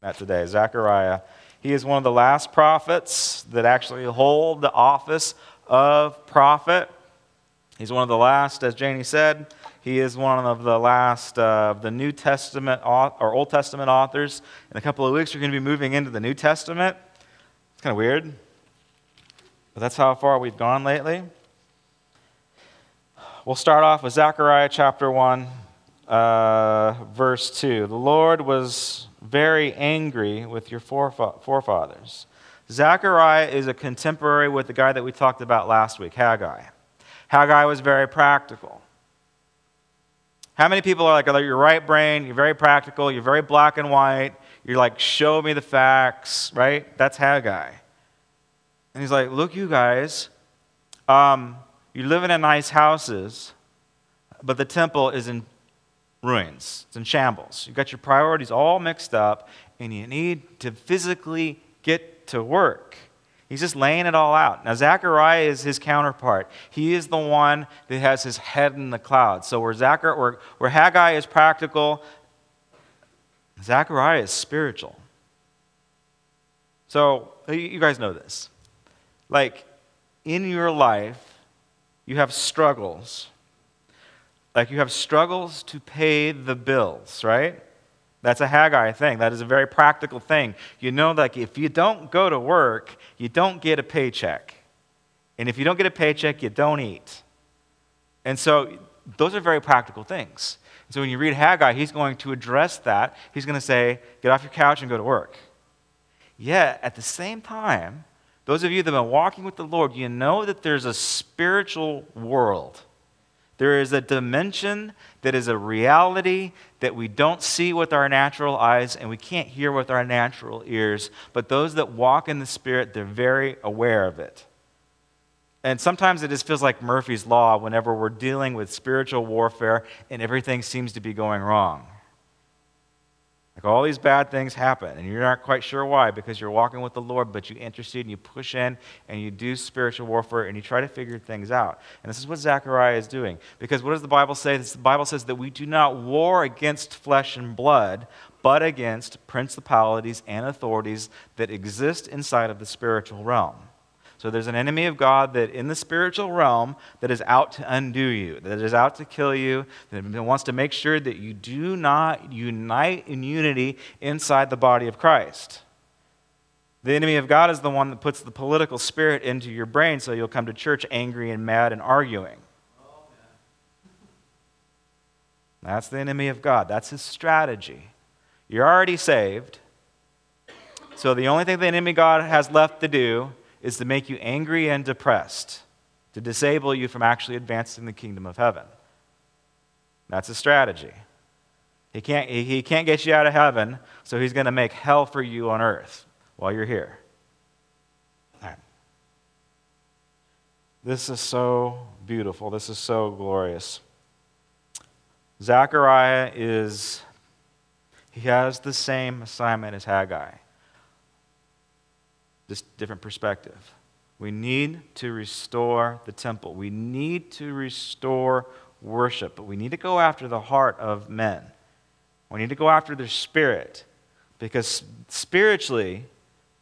that today. Zechariah. He is one of the last prophets that actually hold the office of prophet. He's one of the last, as Janie said, he is one of the last of the New Testament or Old Testament authors. In a couple of weeks, we're going to be moving into the New Testament. It's kind of weird, but that's how far we've gone lately. We'll start off with Zechariah chapter 1, uh, verse 2. The Lord was very angry with your forefathers. Zechariah is a contemporary with the guy that we talked about last week, Haggai. Haggai was very practical. How many people are like, you're right brain, you're very practical, you're very black and white, you're like, show me the facts, right? That's Haggai. And he's like, look, you guys, um, you live in nice houses, but the temple is in ruins, it's in shambles. You've got your priorities all mixed up, and you need to physically get to work. He's just laying it all out. Now, Zechariah is his counterpart. He is the one that has his head in the clouds. So, where, Zachar, where, where Haggai is practical, Zechariah is spiritual. So, you guys know this. Like, in your life, you have struggles. Like, you have struggles to pay the bills, right? That's a Haggai thing. That is a very practical thing. You know, like if you don't go to work, you don't get a paycheck. And if you don't get a paycheck, you don't eat. And so those are very practical things. So when you read Haggai, he's going to address that. He's going to say, get off your couch and go to work. Yet, at the same time, those of you that have been walking with the Lord, you know that there's a spiritual world there is a dimension that is a reality that we don't see with our natural eyes and we can't hear with our natural ears. But those that walk in the Spirit, they're very aware of it. And sometimes it just feels like Murphy's Law whenever we're dealing with spiritual warfare and everything seems to be going wrong. Like all these bad things happen, and you're not quite sure why because you're walking with the Lord, but you intercede and you push in and you do spiritual warfare and you try to figure things out. And this is what Zechariah is doing. Because what does the Bible say? The Bible says that we do not war against flesh and blood, but against principalities and authorities that exist inside of the spiritual realm. So there's an enemy of God that in the spiritual realm that is out to undo you, that is out to kill you, that wants to make sure that you do not unite in unity inside the body of Christ. The enemy of God is the one that puts the political spirit into your brain so you'll come to church angry and mad and arguing. That's the enemy of God. That's his strategy. You're already saved. So the only thing the enemy of God has left to do is to make you angry and depressed, to disable you from actually advancing the kingdom of heaven. That's a strategy. He can't, he can't get you out of heaven, so he's going to make hell for you on earth while you're here. This is so beautiful. This is so glorious. Zechariah is, he has the same assignment as Haggai this different perspective. We need to restore the temple. We need to restore worship, but we need to go after the heart of men. We need to go after their spirit because spiritually,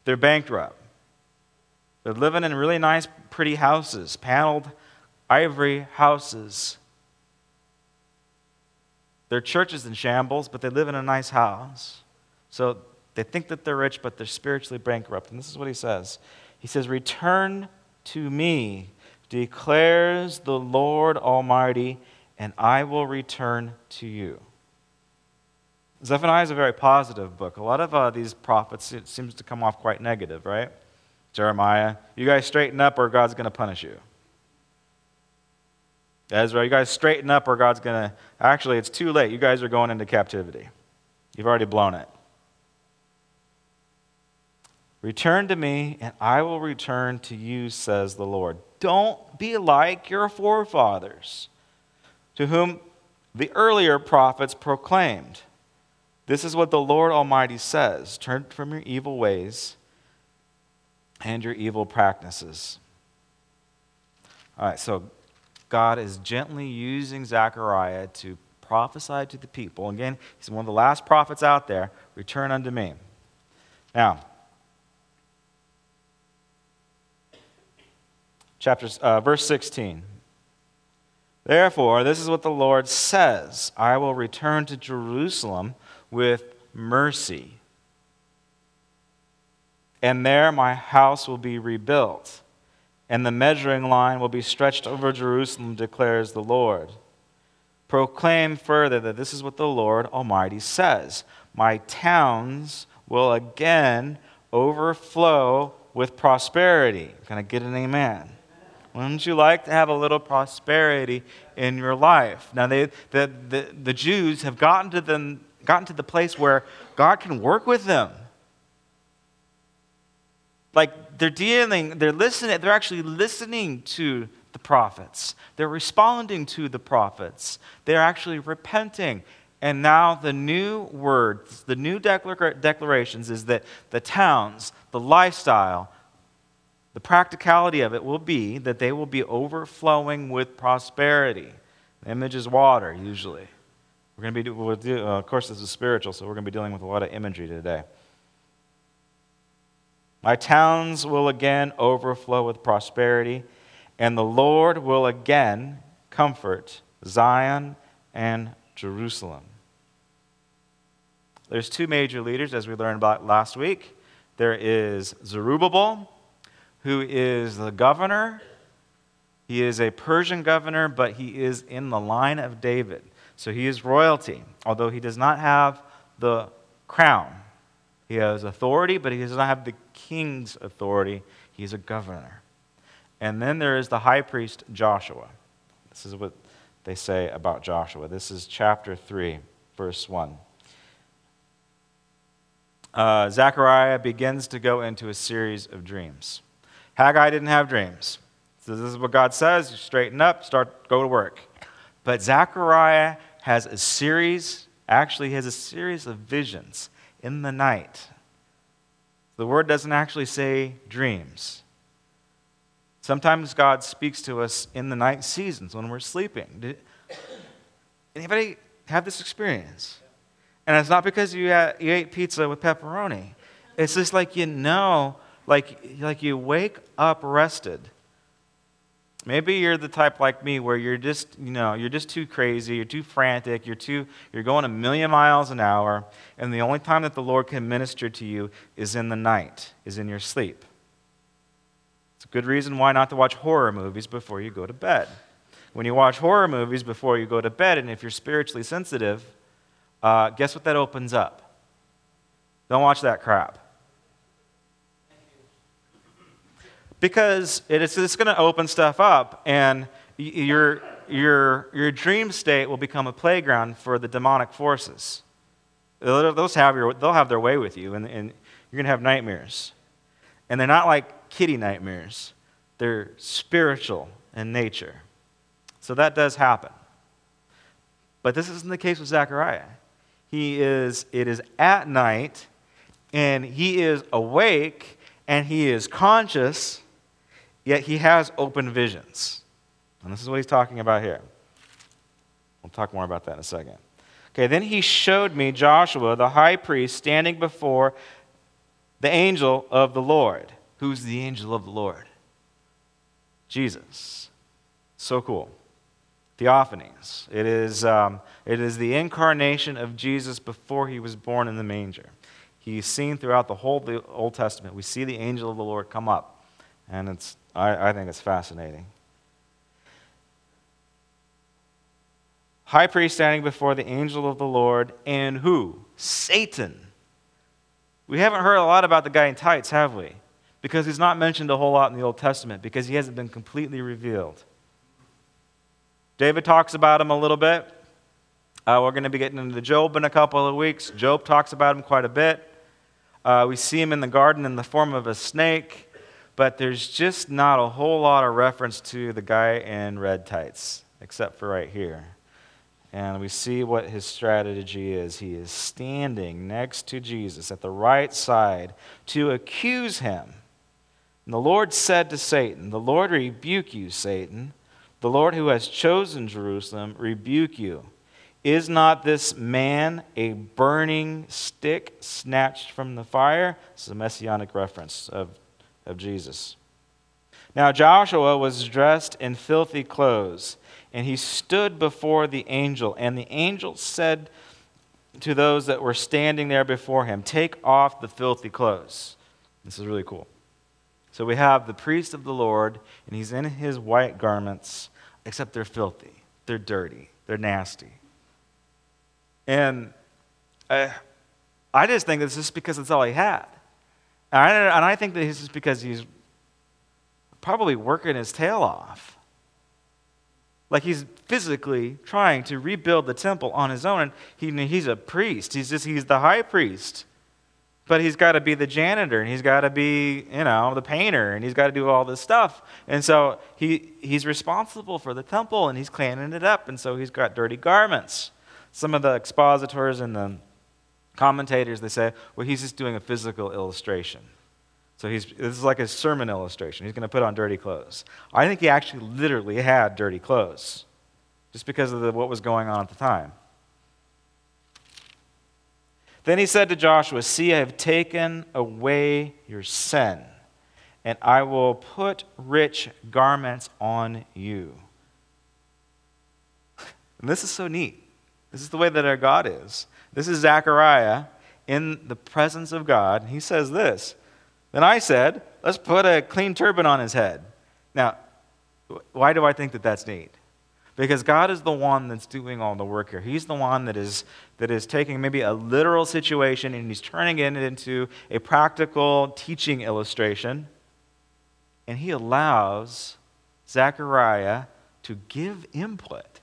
they're bankrupt. They're living in really nice, pretty houses, paneled ivory houses. Their church is in shambles, but they live in a nice house. So they think that they're rich, but they're spiritually bankrupt. And this is what he says He says, Return to me, declares the Lord Almighty, and I will return to you. Zephaniah is a very positive book. A lot of uh, these prophets, it seems to come off quite negative, right? Jeremiah, you guys straighten up or God's going to punish you. Ezra, you guys straighten up or God's going to. Actually, it's too late. You guys are going into captivity. You've already blown it. Return to me, and I will return to you, says the Lord. Don't be like your forefathers, to whom the earlier prophets proclaimed. This is what the Lord Almighty says Turn from your evil ways and your evil practices. All right, so God is gently using Zechariah to prophesy to the people. Again, he's one of the last prophets out there. Return unto me. Now, chapter, uh, verse 16. Therefore, this is what the Lord says I will return to Jerusalem with mercy, and there my house will be rebuilt, and the measuring line will be stretched over Jerusalem, declares the Lord. Proclaim further that this is what the Lord Almighty says My towns will again overflow with prosperity. Can I get an amen? Wouldn't you like to have a little prosperity in your life? Now, they, the, the, the Jews have gotten to, them, gotten to the place where God can work with them. Like they're dealing, they're listening, they're actually listening to the prophets. They're responding to the prophets. They're actually repenting. And now the new words, the new declarations is that the towns, the lifestyle, the practicality of it will be that they will be overflowing with prosperity. The image is water, usually. We're going to be, we'll do, uh, of course, this is spiritual, so we're going to be dealing with a lot of imagery today. My towns will again overflow with prosperity, and the Lord will again comfort Zion and Jerusalem. There's two major leaders, as we learned about last week. There is Zerubbabel, who is the governor. He is a Persian governor, but he is in the line of David. So he is royalty, although he does not have the crown. He has authority, but he does not have the king's authority. He's a governor. And then there is the high priest Joshua. This is what they say about Joshua. This is chapter 3, verse 1. Uh, Zechariah begins to go into a series of dreams. Haggai didn't have dreams. So this is what God says. You straighten up, start, go to work. But Zechariah has a series, actually has a series of visions in the night. The word doesn't actually say dreams. Sometimes God speaks to us in the night seasons when we're sleeping. Did anybody have this experience? And it's not because you, you ate pizza with pepperoni. It's just like you know like, like you wake up rested. Maybe you're the type like me where you're just, you know, you're just too crazy, you're too frantic, you're too you're going a million miles an hour, and the only time that the Lord can minister to you is in the night, is in your sleep. It's a good reason why not to watch horror movies before you go to bed. When you watch horror movies before you go to bed, and if you're spiritually sensitive, uh, guess what that opens up? Don't watch that crap. Because it's, going to open stuff up and your, your, your dream state will become a playground for the demonic forces. Those have your, they'll have their way with you and, and you're going to have nightmares. And they're not like kitty nightmares. They're spiritual in nature. So that does happen. But this isn't the case with zechariah. He is it is at night and he is awake and he is conscious Yet he has open visions. And this is what he's talking about here. We'll talk more about that in a second. Okay, then he showed me Joshua, the high priest, standing before the angel of the Lord. Who's the angel of the Lord? Jesus. So cool. Theophanies. It is, um, it is the incarnation of Jesus before he was born in the manger. He's seen throughout the whole the Old Testament. We see the angel of the Lord come up, and it's I, I think it's fascinating. High priest standing before the angel of the Lord, and who? Satan. We haven't heard a lot about the guy in tights, have we? Because he's not mentioned a whole lot in the Old Testament, because he hasn't been completely revealed. David talks about him a little bit. Uh, we're going to be getting into Job in a couple of weeks. Job talks about him quite a bit. Uh, we see him in the garden in the form of a snake but there's just not a whole lot of reference to the guy in red tights, except for right here. And we see what his strategy is. He is standing next to Jesus at the right side to accuse him. And the Lord said to Satan, The Lord rebuke you, Satan. The Lord who has chosen Jerusalem rebuke you. Is not this man a burning stick snatched from the fire? This is a messianic reference of, of Jesus. Now Joshua was dressed in filthy clothes, and he stood before the angel. And the angel said to those that were standing there before him, Take off the filthy clothes. This is really cool. So we have the priest of the Lord, and he's in his white garments, except they're filthy, they're dirty, they're nasty. And I, I just think this is because it's all he had. And I, and I think that this is because he's probably working his tail off. Like he's physically trying to rebuild the temple on his own. And he, he's a priest. He's just he's the high priest. But he's got to be the janitor and he's got to be, you know, the painter and he's got to do all this stuff. And so he, he's responsible for the temple and he's cleaning it up. And so he's got dirty garments. Some of the expositors and the commentators, they say, well, he's just doing a physical illustration. So he's, this is like a sermon illustration. He's going to put on dirty clothes. I think he actually literally had dirty clothes just because of the, what was going on at the time. Then he said to Joshua, See, I have taken away your sin, and I will put rich garments on you. And this is so neat. This is the way that our God is. This is Zechariah in the presence of God. And he says this Then I said, Let's put a clean turban on his head. Now, why do I think that that's neat? Because God is the one that's doing all the work here. He's the one that is, that is taking maybe a literal situation and he's turning it into a practical teaching illustration. And he allows Zechariah to give input.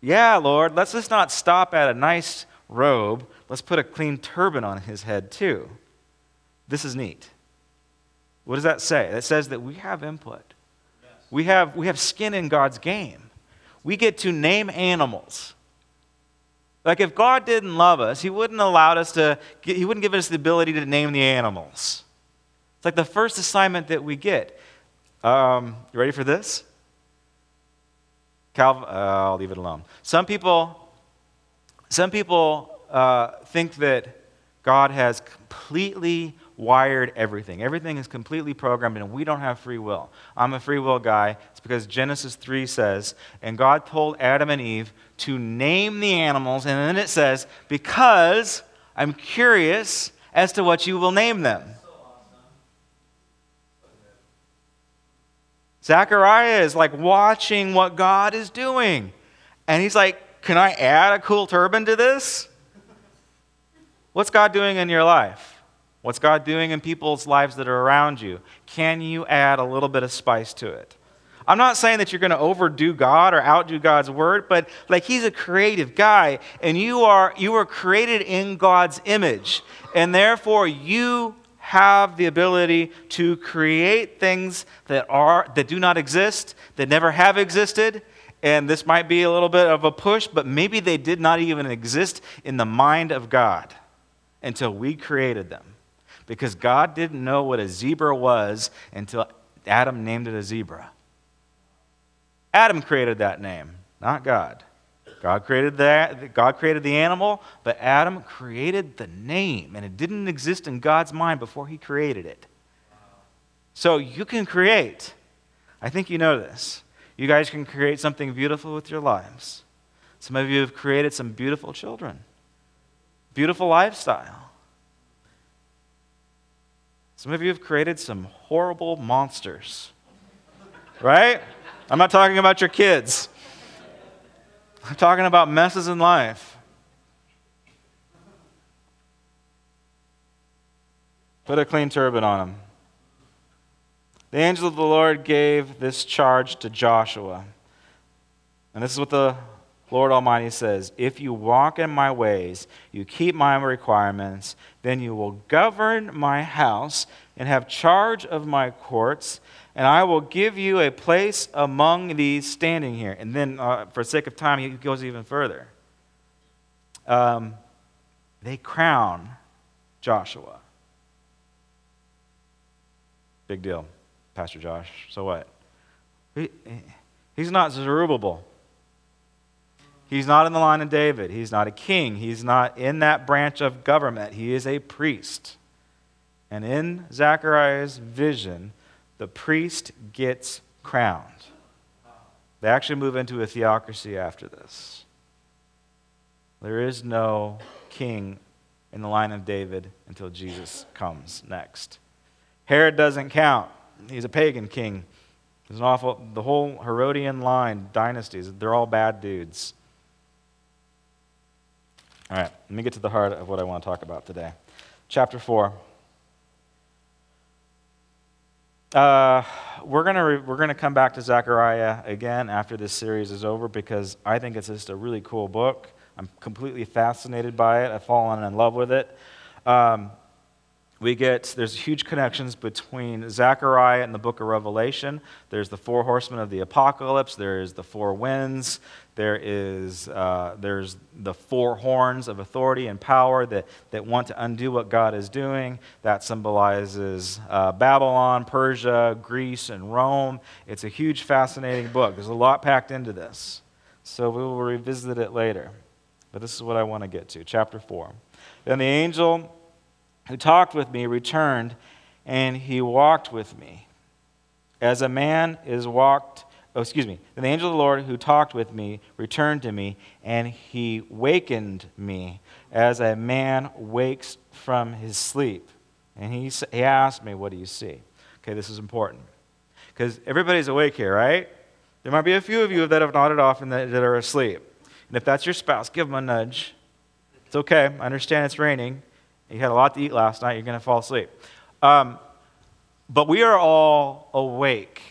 Yeah, Lord, let's just not stop at a nice robe. Let's put a clean turban on his head, too. This is neat. What does that say? It says that we have input. We have, we have skin in God's game. We get to name animals. Like if God didn't love us, He wouldn't allow us to, He wouldn't give us the ability to name the animals. It's like the first assignment that we get. Um, you ready for this? Calv, uh, I'll leave it alone. Some people, some people uh, think that God has completely wired everything. Everything is completely programmed, and we don't have free will. I'm a free will guy. It's because Genesis 3 says, and God told Adam and Eve to name the animals, and then it says, because I'm curious as to what you will name them. Zechariah is like watching what God is doing. And he's like, Can I add a cool turban to this? What's God doing in your life? What's God doing in people's lives that are around you? Can you add a little bit of spice to it? I'm not saying that you're going to overdo God or outdo God's word, but like he's a creative guy and you are you are created in God's image. And therefore you have the ability to create things that are that do not exist, that never have existed. And this might be a little bit of a push, but maybe they did not even exist in the mind of God until we created them because God didn't know what a zebra was until Adam named it a zebra. Adam created that name, not God. God created that God created the animal, but Adam created the name and it didn't exist in God's mind before he created it. So you can create. I think you know this. You guys can create something beautiful with your lives. Some of you have created some beautiful children. Beautiful lifestyle. Some of you have created some horrible monsters, right? I'm not talking about your kids, I'm talking about messes in life. Put a clean turban on them. The angel of the Lord gave this charge to Joshua. And this is what the Lord Almighty says, If you walk in my ways, you keep my requirements, then you will govern my house and have charge of my courts, and I will give you a place among these standing here. And then, uh, for sake of time, he goes even further. Um, they crown Joshua. Big deal, Pastor Josh. So what? He, he's not Zerubbabel. He's not in the line of David. He's not a king. He's not in that branch of government. He is a priest. And in Zechariah's vision, the priest gets crowned. They actually move into a theocracy after this. There is no king in the line of David until Jesus comes next. Herod doesn't count. He's a pagan king. There's an awful, the whole Herodian line, dynasties, they're all bad dudes. All right, let me get to the heart of what I want to talk about today. Chapter 4. Uh, we're going re- we're gonna come back to Zechariah again after this series is over because I think it's just a really cool book. I'm completely fascinated by it. I've fallen in love with it. Um, we get there's huge connections between Zechariah and the book of Revelation. There's the four horsemen of the apocalypse. There is the four winds. There is uh, there's the four horns of authority and power that, that want to undo what God is doing. That symbolizes uh, Babylon, Persia, Greece, and Rome. It's a huge, fascinating book. There's a lot packed into this. So we will revisit it later. But this is what I want to get to. Chapter 4. Then the angel who talked with me returned, and he walked with me. As a man is walked, oh, excuse me, the angel of the Lord who talked with me returned to me, and he wakened me as a man wakes from his sleep. And he, he asked me, What do you see? Okay, this is important. Because everybody's awake here, right? There might be a few of you that have nodded off and that, that are asleep. And if that's your spouse, give them a nudge. It's okay. I understand it's raining. You had a lot to eat last night. You're going to fall asleep. Um, but we are all awake.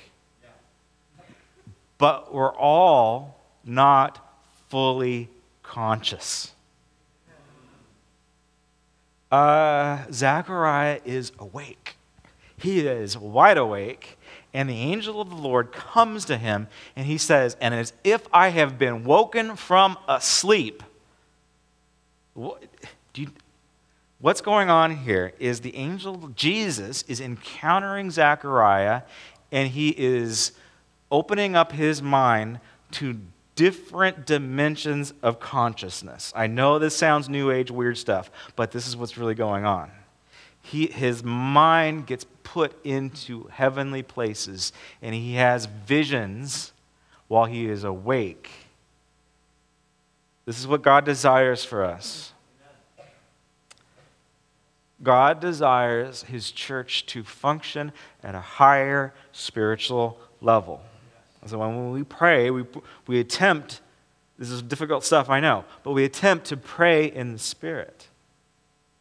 But we're all not fully conscious. Uh, Zechariah is awake. He is wide awake. And the angel of the Lord comes to him and he says, And as if I have been woken from asleep. What, do you, What's going on here is the angel Jesus is encountering Zechariah and he is opening up his mind to different dimensions of consciousness. I know this sounds new age weird stuff, but this is what's really going on. He, his mind gets put into heavenly places and he has visions while he is awake. This is what God desires for us. God desires his church to function at a higher spiritual level. So when we pray, we, we attempt, this is difficult stuff, I know, but we attempt to pray in the Spirit.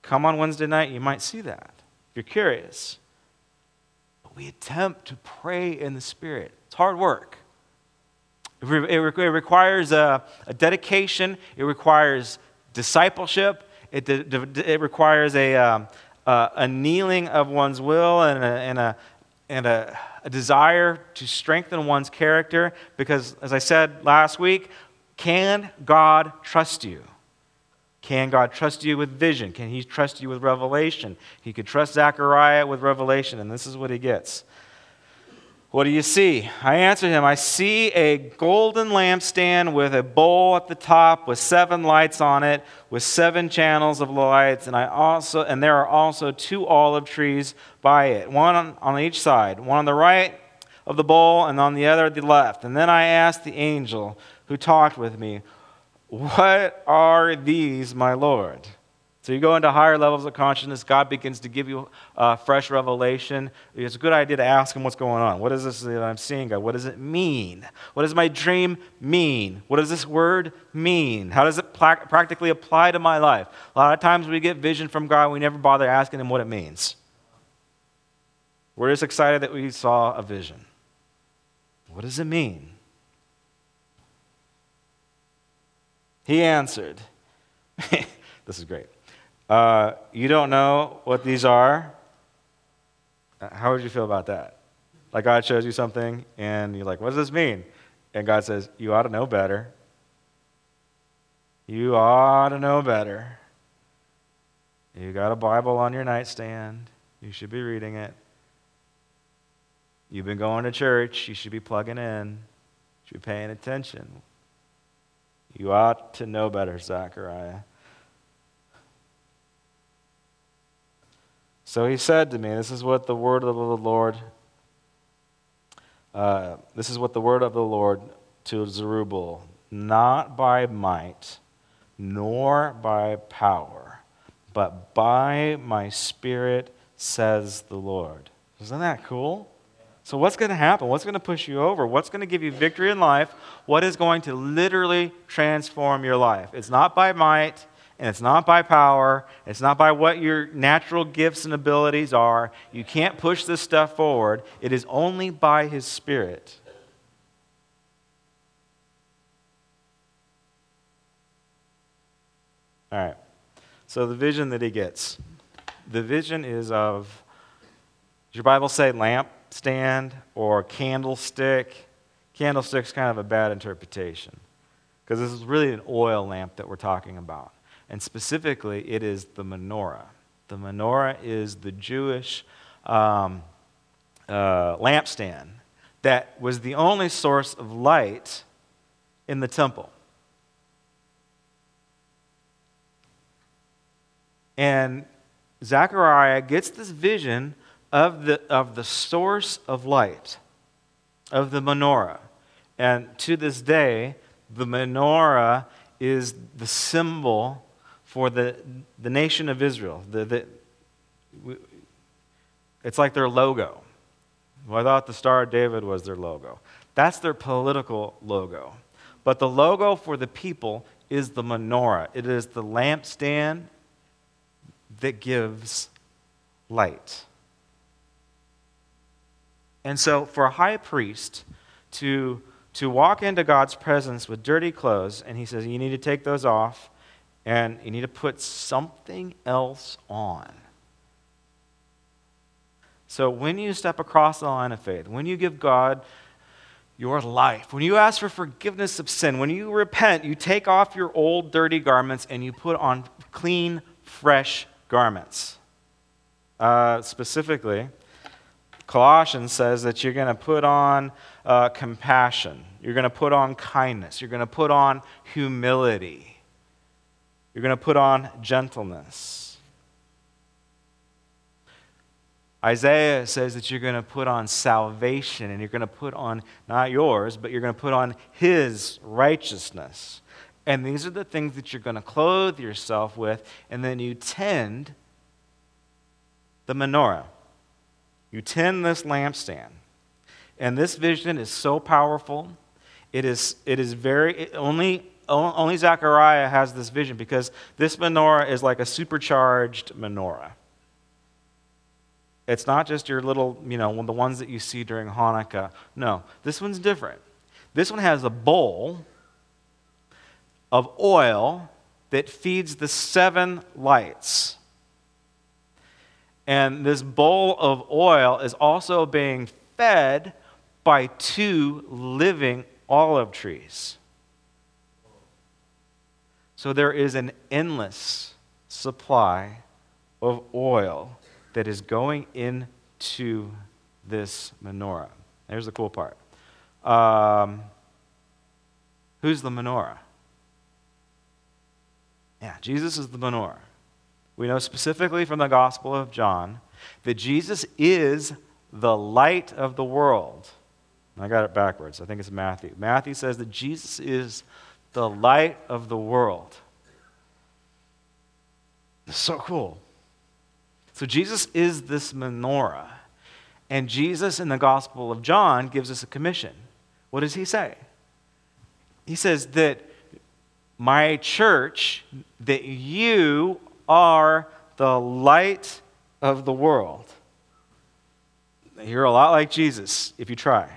Come on Wednesday night, you might see that if you're curious. But we attempt to pray in the Spirit. It's hard work. It, it requires a, a dedication, it requires discipleship, it, it requires a, um, uh, a kneeling of one's will and, a, and, a, and a, a desire to strengthen one's character because, as I said last week, can God trust you? Can God trust you with vision? Can He trust you with revelation? He could trust Zechariah with revelation, and this is what he gets. What do you see? I answered him, I see a golden lampstand with a bowl at the top with seven lights on it, with seven channels of lights, and I also and there are also two olive trees by it, one on, on each side, one on the right of the bowl and on the other at the left. And then I asked the angel who talked with me, What are these, my Lord? So you go into higher levels of consciousness, God begins to give you uh, fresh revelation. It's a good idea to ask Him what's going on. What is this that I'm seeing, God? What does it mean? What does my dream mean? What does this word mean? How does it practically apply to my life? A lot of times we get vision from God, we never bother asking Him what it means. We're just excited that we saw a vision. What does it mean? He answered, This is great. Uh, you don't know what these are? Uh, how would you feel about that? Like God shows you something and you're like, what does this mean? And God says, you ought to know better. You ought to know better. You got a Bible on your nightstand. You should be reading it. You've been going to church. You should be plugging in. You should be paying attention. You ought to know better, Zechariah. So he said to me, This is what the word of the Lord, uh, this is what the word of the Lord to Zerubbabel, not by might, nor by power, but by my spirit, says the Lord. Isn't that cool? So, what's going to happen? What's going to push you over? What's going to give you victory in life? What is going to literally transform your life? It's not by might, and it's not by power. It's not by what your natural gifts and abilities are. You can't push this stuff forward. It is only by His Spirit. All right. So, the vision that he gets the vision is of, does your Bible say lampstand or candlestick. Candlestick's kind of a bad interpretation because this is really an oil lamp that we're talking about. And specifically, it is the menorah. The menorah is the Jewish um, uh, lampstand that was the only source of light in the temple. And Zechariah gets this vision of the, of the source of light, of the menorah. And to this day, the menorah is the symbol for the, the nation of Israel. The, the, it's like their logo. Well, I thought the Star of David was their logo. That's their political logo. But the logo for the people is the menorah, it is the lampstand that gives light. And so, for a high priest to, to walk into God's presence with dirty clothes, and he says, You need to take those off, and you need to put something else on. So, when you step across the line of faith, when you give God your life, when you ask for forgiveness of sin, when you repent, you take off your old dirty garments and you put on clean, fresh garments. Uh, specifically, Colossians says that you're going to put on uh, compassion, you're going to put on kindness, you're going to put on humility, you're going to put on gentleness. Isaiah says that you're going to put on salvation and you're going to put on, not yours, but you're going to put on his righteousness. And these are the things that you're going to clothe yourself with, and then you tend the menorah. You tend this lampstand. And this vision is so powerful. It is, it is very, it only, only Zechariah has this vision because this menorah is like a supercharged menorah. It's not just your little, you know, the ones that you see during Hanukkah. No, this one's different. This one has a bowl of oil that feeds the seven lights. And this bowl of oil is also being fed by two living olive trees. So there is an endless supply of oil that is going into this menorah. There's the cool part. Um, who's the menorah? Yeah, Jesus is the menorah. We know specifically from the Gospel of John that Jesus is the light of the world. I got it backwards. I think it's Matthew. Matthew says that Jesus is the light of the world. It's so cool. So Jesus is this menorah. And Jesus in the Gospel of John gives us a commission. What does he say? He says that my church, that you are the light of the world. You're a lot like Jesus if you try.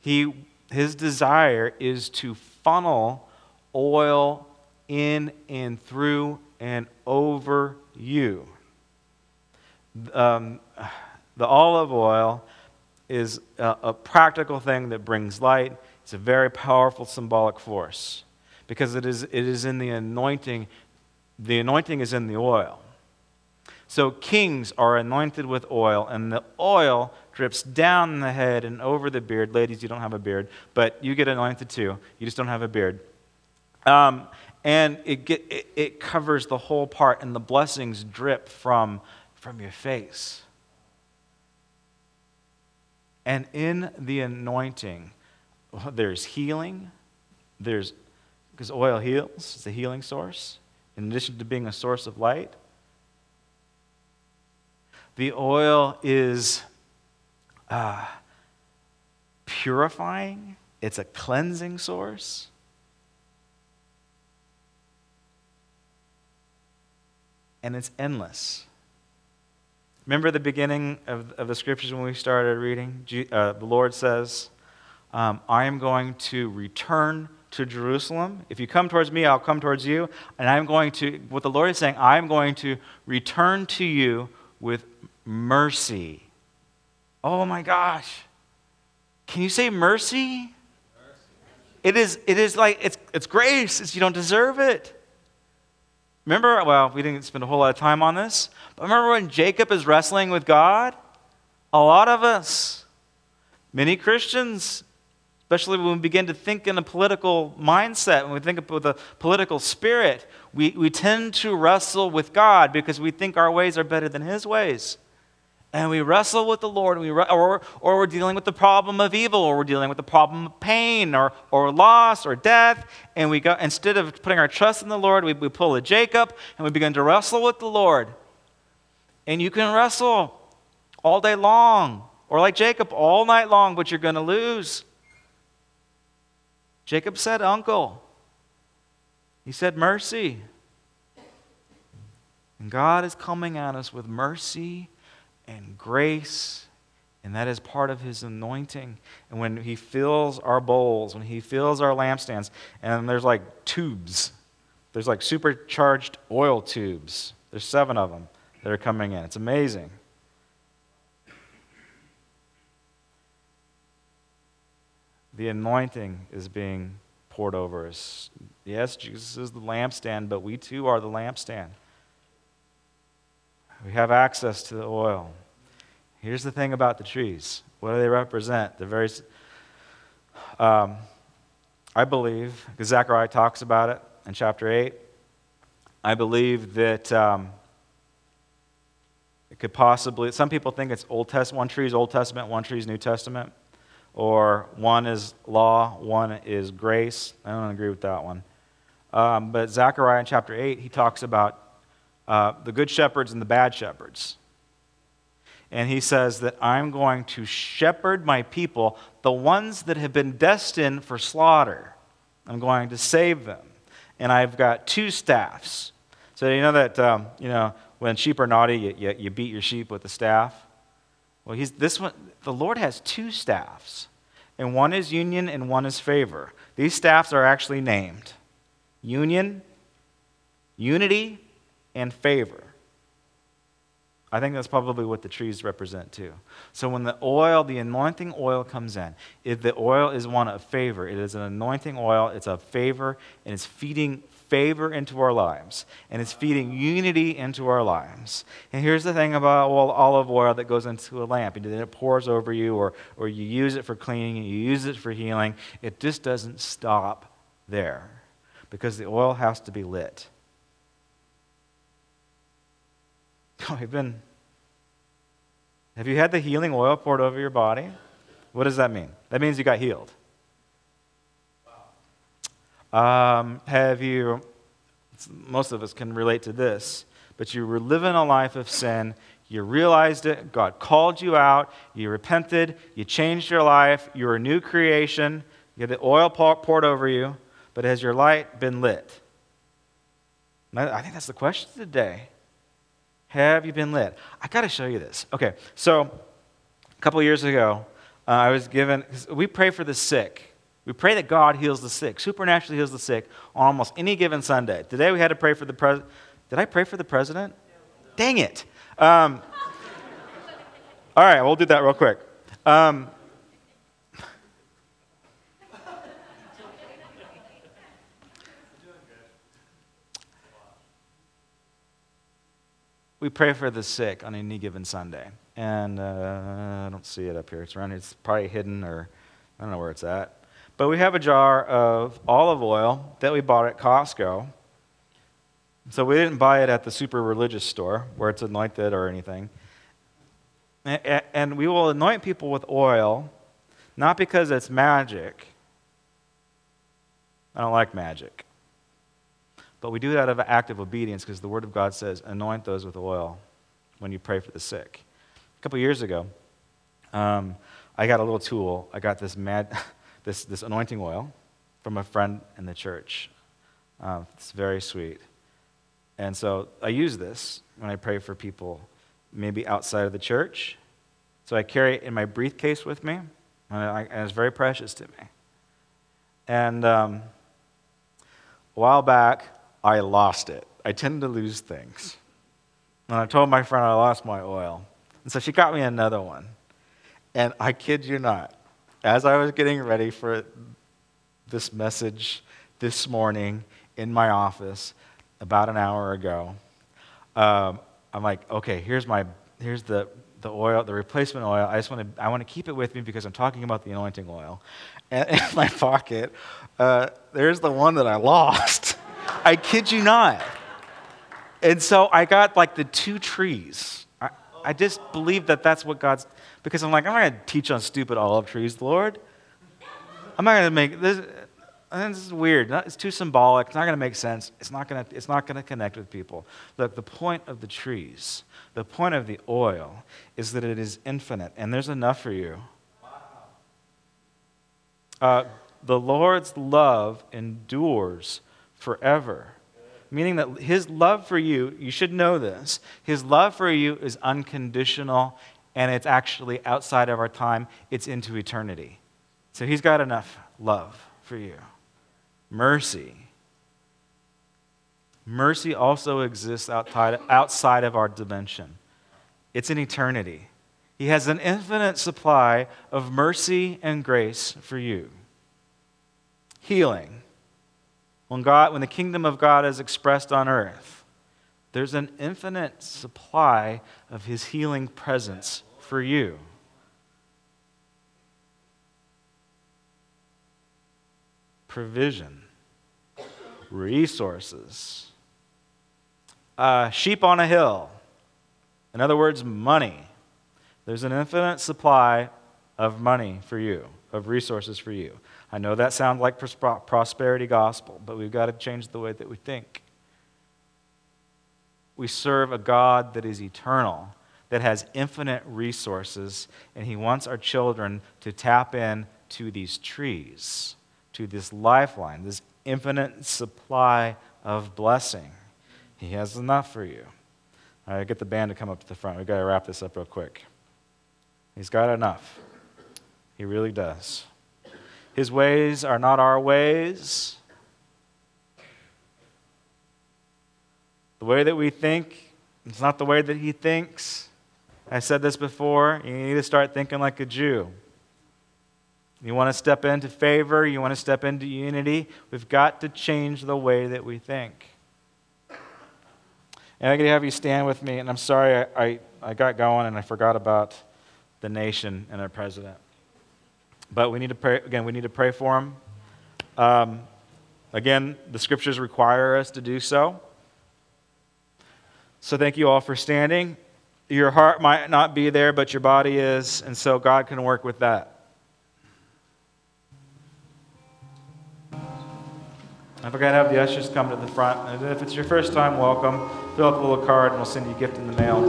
He, his desire is to funnel oil in and through and over you. Um, the olive oil is a, a practical thing that brings light. It's a very powerful symbolic force because it is, it is in the anointing the anointing is in the oil. So kings are anointed with oil, and the oil drips down the head and over the beard. Ladies, you don't have a beard, but you get anointed too. You just don't have a beard. Um, and it, get, it, it covers the whole part, and the blessings drip from, from your face. And in the anointing, there's healing. There's, because oil heals, it's a healing source, in addition to being a source of light. The oil is uh, purifying, it's a cleansing source. And it's endless. Remember the beginning of, of the scriptures when we started reading? Uh, the Lord says, um, I am going to return to Jerusalem. If you come towards me, I'll come towards you. And I'm going to, what the Lord is saying, I'm going to return to you with mercy. Oh my gosh. Can you say mercy? It is, it is like, it's, it's grace. It's, you don't deserve it. Remember, well, we didn't spend a whole lot of time on this, but remember when Jacob is wrestling with God? A lot of us, many Christians, especially when we begin to think in a political mindset, when we think with a political spirit, we, we tend to wrestle with God because we think our ways are better than His ways. And we wrestle with the Lord, we, or, or we're dealing with the problem of evil, or we're dealing with the problem of pain, or, or loss, or death. And we go, instead of putting our trust in the Lord, we, we pull a Jacob and we begin to wrestle with the Lord. And you can wrestle all day long, or like Jacob, all night long, but you're going to lose. Jacob said, Uncle. He said, Mercy. And God is coming at us with mercy and grace, and that is part of His anointing. And when He fills our bowls, when He fills our lampstands, and there's like tubes, there's like supercharged oil tubes. There's seven of them that are coming in. It's amazing. the anointing is being poured over us. Yes, Jesus is the lampstand, but we too are the lampstand. We have access to the oil. Here's the thing about the trees what do they represent? They're very, um, I believe, because Zechariah talks about it in chapter 8, I believe that um, it could possibly, some people think it's Old Testament, one tree is Old Testament, one tree is New Testament or one is law, one is grace. I don't agree with that one. Um, but Zechariah in chapter 8, he talks about uh, the good shepherds and the bad shepherds. And he says that I'm going to shepherd my people, the ones that have been destined for slaughter. I'm going to save them. And I've got two staffs. So you know that, um, you know, when sheep are naughty, you, you, you beat your sheep with a staff? Well, he's, this one, the Lord has two staffs, and one is union and one is favor. These staffs are actually named union, unity, and favor. I think that's probably what the trees represent too. So when the oil, the anointing oil comes in, if the oil is one of favor, it is an anointing oil, it's a favor, and it's feeding favor into our lives, and it's feeding unity into our lives. And here's the thing about olive oil that goes into a lamp. And then it pours over you, or, or you use it for cleaning, and you use it for healing. It just doesn't stop there because the oil has to be lit. You've been. Have you had the healing oil poured over your body? What does that mean? That means you got healed. Um, have you, most of us can relate to this, but you were living a life of sin. You realized it. God called you out. You repented. You changed your life. You're a new creation. You had the oil poured over you, but has your light been lit? I think that's the question today. Have you been lit? I got to show you this. Okay, so a couple years ago, uh, I was given, we pray for the sick. We pray that God heals the sick, supernaturally heals the sick on almost any given Sunday. Today we had to pray for the president. Did I pray for the president? Dang it. Um, all right, we'll do that real quick. Um, we pray for the sick on any given Sunday. And uh, I don't see it up here. It's around, it's probably hidden or I don't know where it's at. But we have a jar of olive oil that we bought at Costco. So we didn't buy it at the super religious store where it's anointed or anything. And we will anoint people with oil, not because it's magic. I don't like magic. But we do that out of an act of obedience because the Word of God says, anoint those with oil when you pray for the sick. A couple years ago, um, I got a little tool. I got this, mad, this, this anointing oil from a friend in the church. Um, it's very sweet. And so I use this when I pray for people, maybe outside of the church. So I carry it in my briefcase with me, and, I, and it's very precious to me. And um, a while back, I lost it. I tend to lose things. And I told my friend I lost my oil. And so she got me another one. And I kid you not, as I was getting ready for this message this morning in my office about an hour ago, um, I'm like, okay, here's my here's the the oil, the replacement oil. I just want to I want to keep it with me because I'm talking about the anointing oil. And in my pocket, uh, there's the one that I lost. I kid you not. And so I got like the two trees. I, I just believe that that's what God's, because I'm like, I'm not going to teach on stupid olive trees, Lord. I'm not going to make this. This is weird. It's too symbolic. It's not going to make sense. It's not going to, it's not going to connect with people. Look, the point of the trees, the point of the oil, is that it is infinite, and there's enough for you. Uh, the Lord's love endures forever. Meaning that his love for you, you should know this, his love for you is unconditional and it's actually outside of our time, it's into eternity. So he's got enough love for you. Mercy. Mercy also exists outside, outside of our dimension, it's in eternity. He has an infinite supply of mercy and grace for you. Healing. When, God, when the kingdom of God is expressed on earth, there's an infinite supply of his healing presence for you. Provision, resources, uh, sheep on a hill. In other words, money. There's an infinite supply of money for you, of resources for you. I know that sounds like prosperity gospel, but we've got to change the way that we think. We serve a God that is eternal, that has infinite resources, and He wants our children to tap in to these trees, to this lifeline, this infinite supply of blessing. He has enough for you. All right, get the band to come up to the front. We've got to wrap this up real quick. He's got enough. He really does. His ways are not our ways. The way that we think is not the way that He thinks. I said this before. You need to start thinking like a Jew. You want to step into favor, you want to step into unity, we've got to change the way that we think. And I'm going to have you stand with me, and I'm sorry I, I, I got going and I forgot about the nation and our president. But we need to pray, again, we need to pray for them. Um, again, the scriptures require us to do so. So thank you all for standing. Your heart might not be there, but your body is, and so God can work with that. I forgot to have the ushers come to the front. And if it's your first time, welcome. Fill out the little card, and we'll send you a gift in the mail.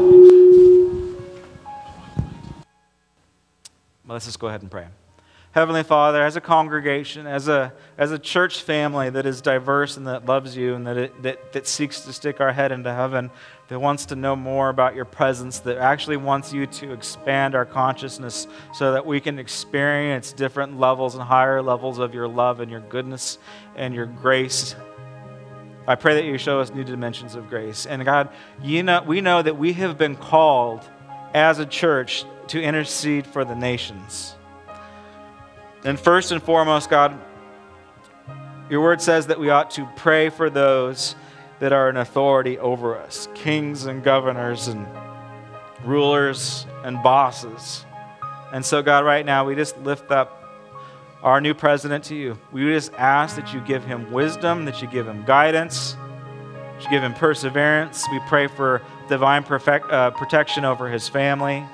Well, let's just go ahead and pray. Heavenly Father, as a congregation, as a, as a church family that is diverse and that loves you and that, it, that, that seeks to stick our head into heaven, that wants to know more about your presence, that actually wants you to expand our consciousness so that we can experience different levels and higher levels of your love and your goodness and your grace. I pray that you show us new dimensions of grace. And God, you know, we know that we have been called as a church to intercede for the nations. And first and foremost, God, your word says that we ought to pray for those that are in authority over us kings and governors and rulers and bosses. And so, God, right now, we just lift up our new president to you. We just ask that you give him wisdom, that you give him guidance, that you give him perseverance. We pray for divine perfect, uh, protection over his family.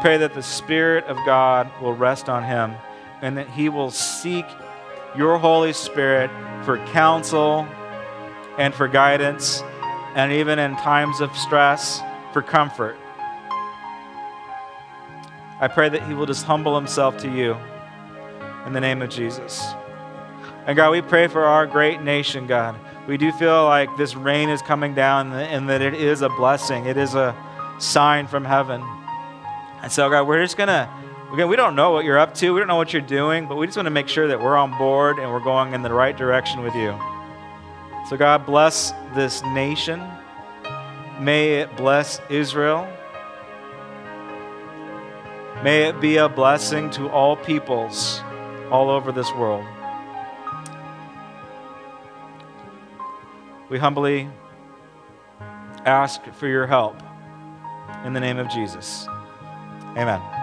Pray that the Spirit of God will rest on him and that he will seek your Holy Spirit for counsel and for guidance, and even in times of stress, for comfort. I pray that he will just humble himself to you in the name of Jesus. And God, we pray for our great nation, God. We do feel like this rain is coming down and that it is a blessing, it is a sign from heaven. And so, God, we're just going to, again, we don't know what you're up to, we don't know what you're doing, but we just want to make sure that we're on board and we're going in the right direction with you. So, God, bless this nation. May it bless Israel. May it be a blessing to all peoples all over this world. We humbly ask for your help in the name of Jesus. Amen.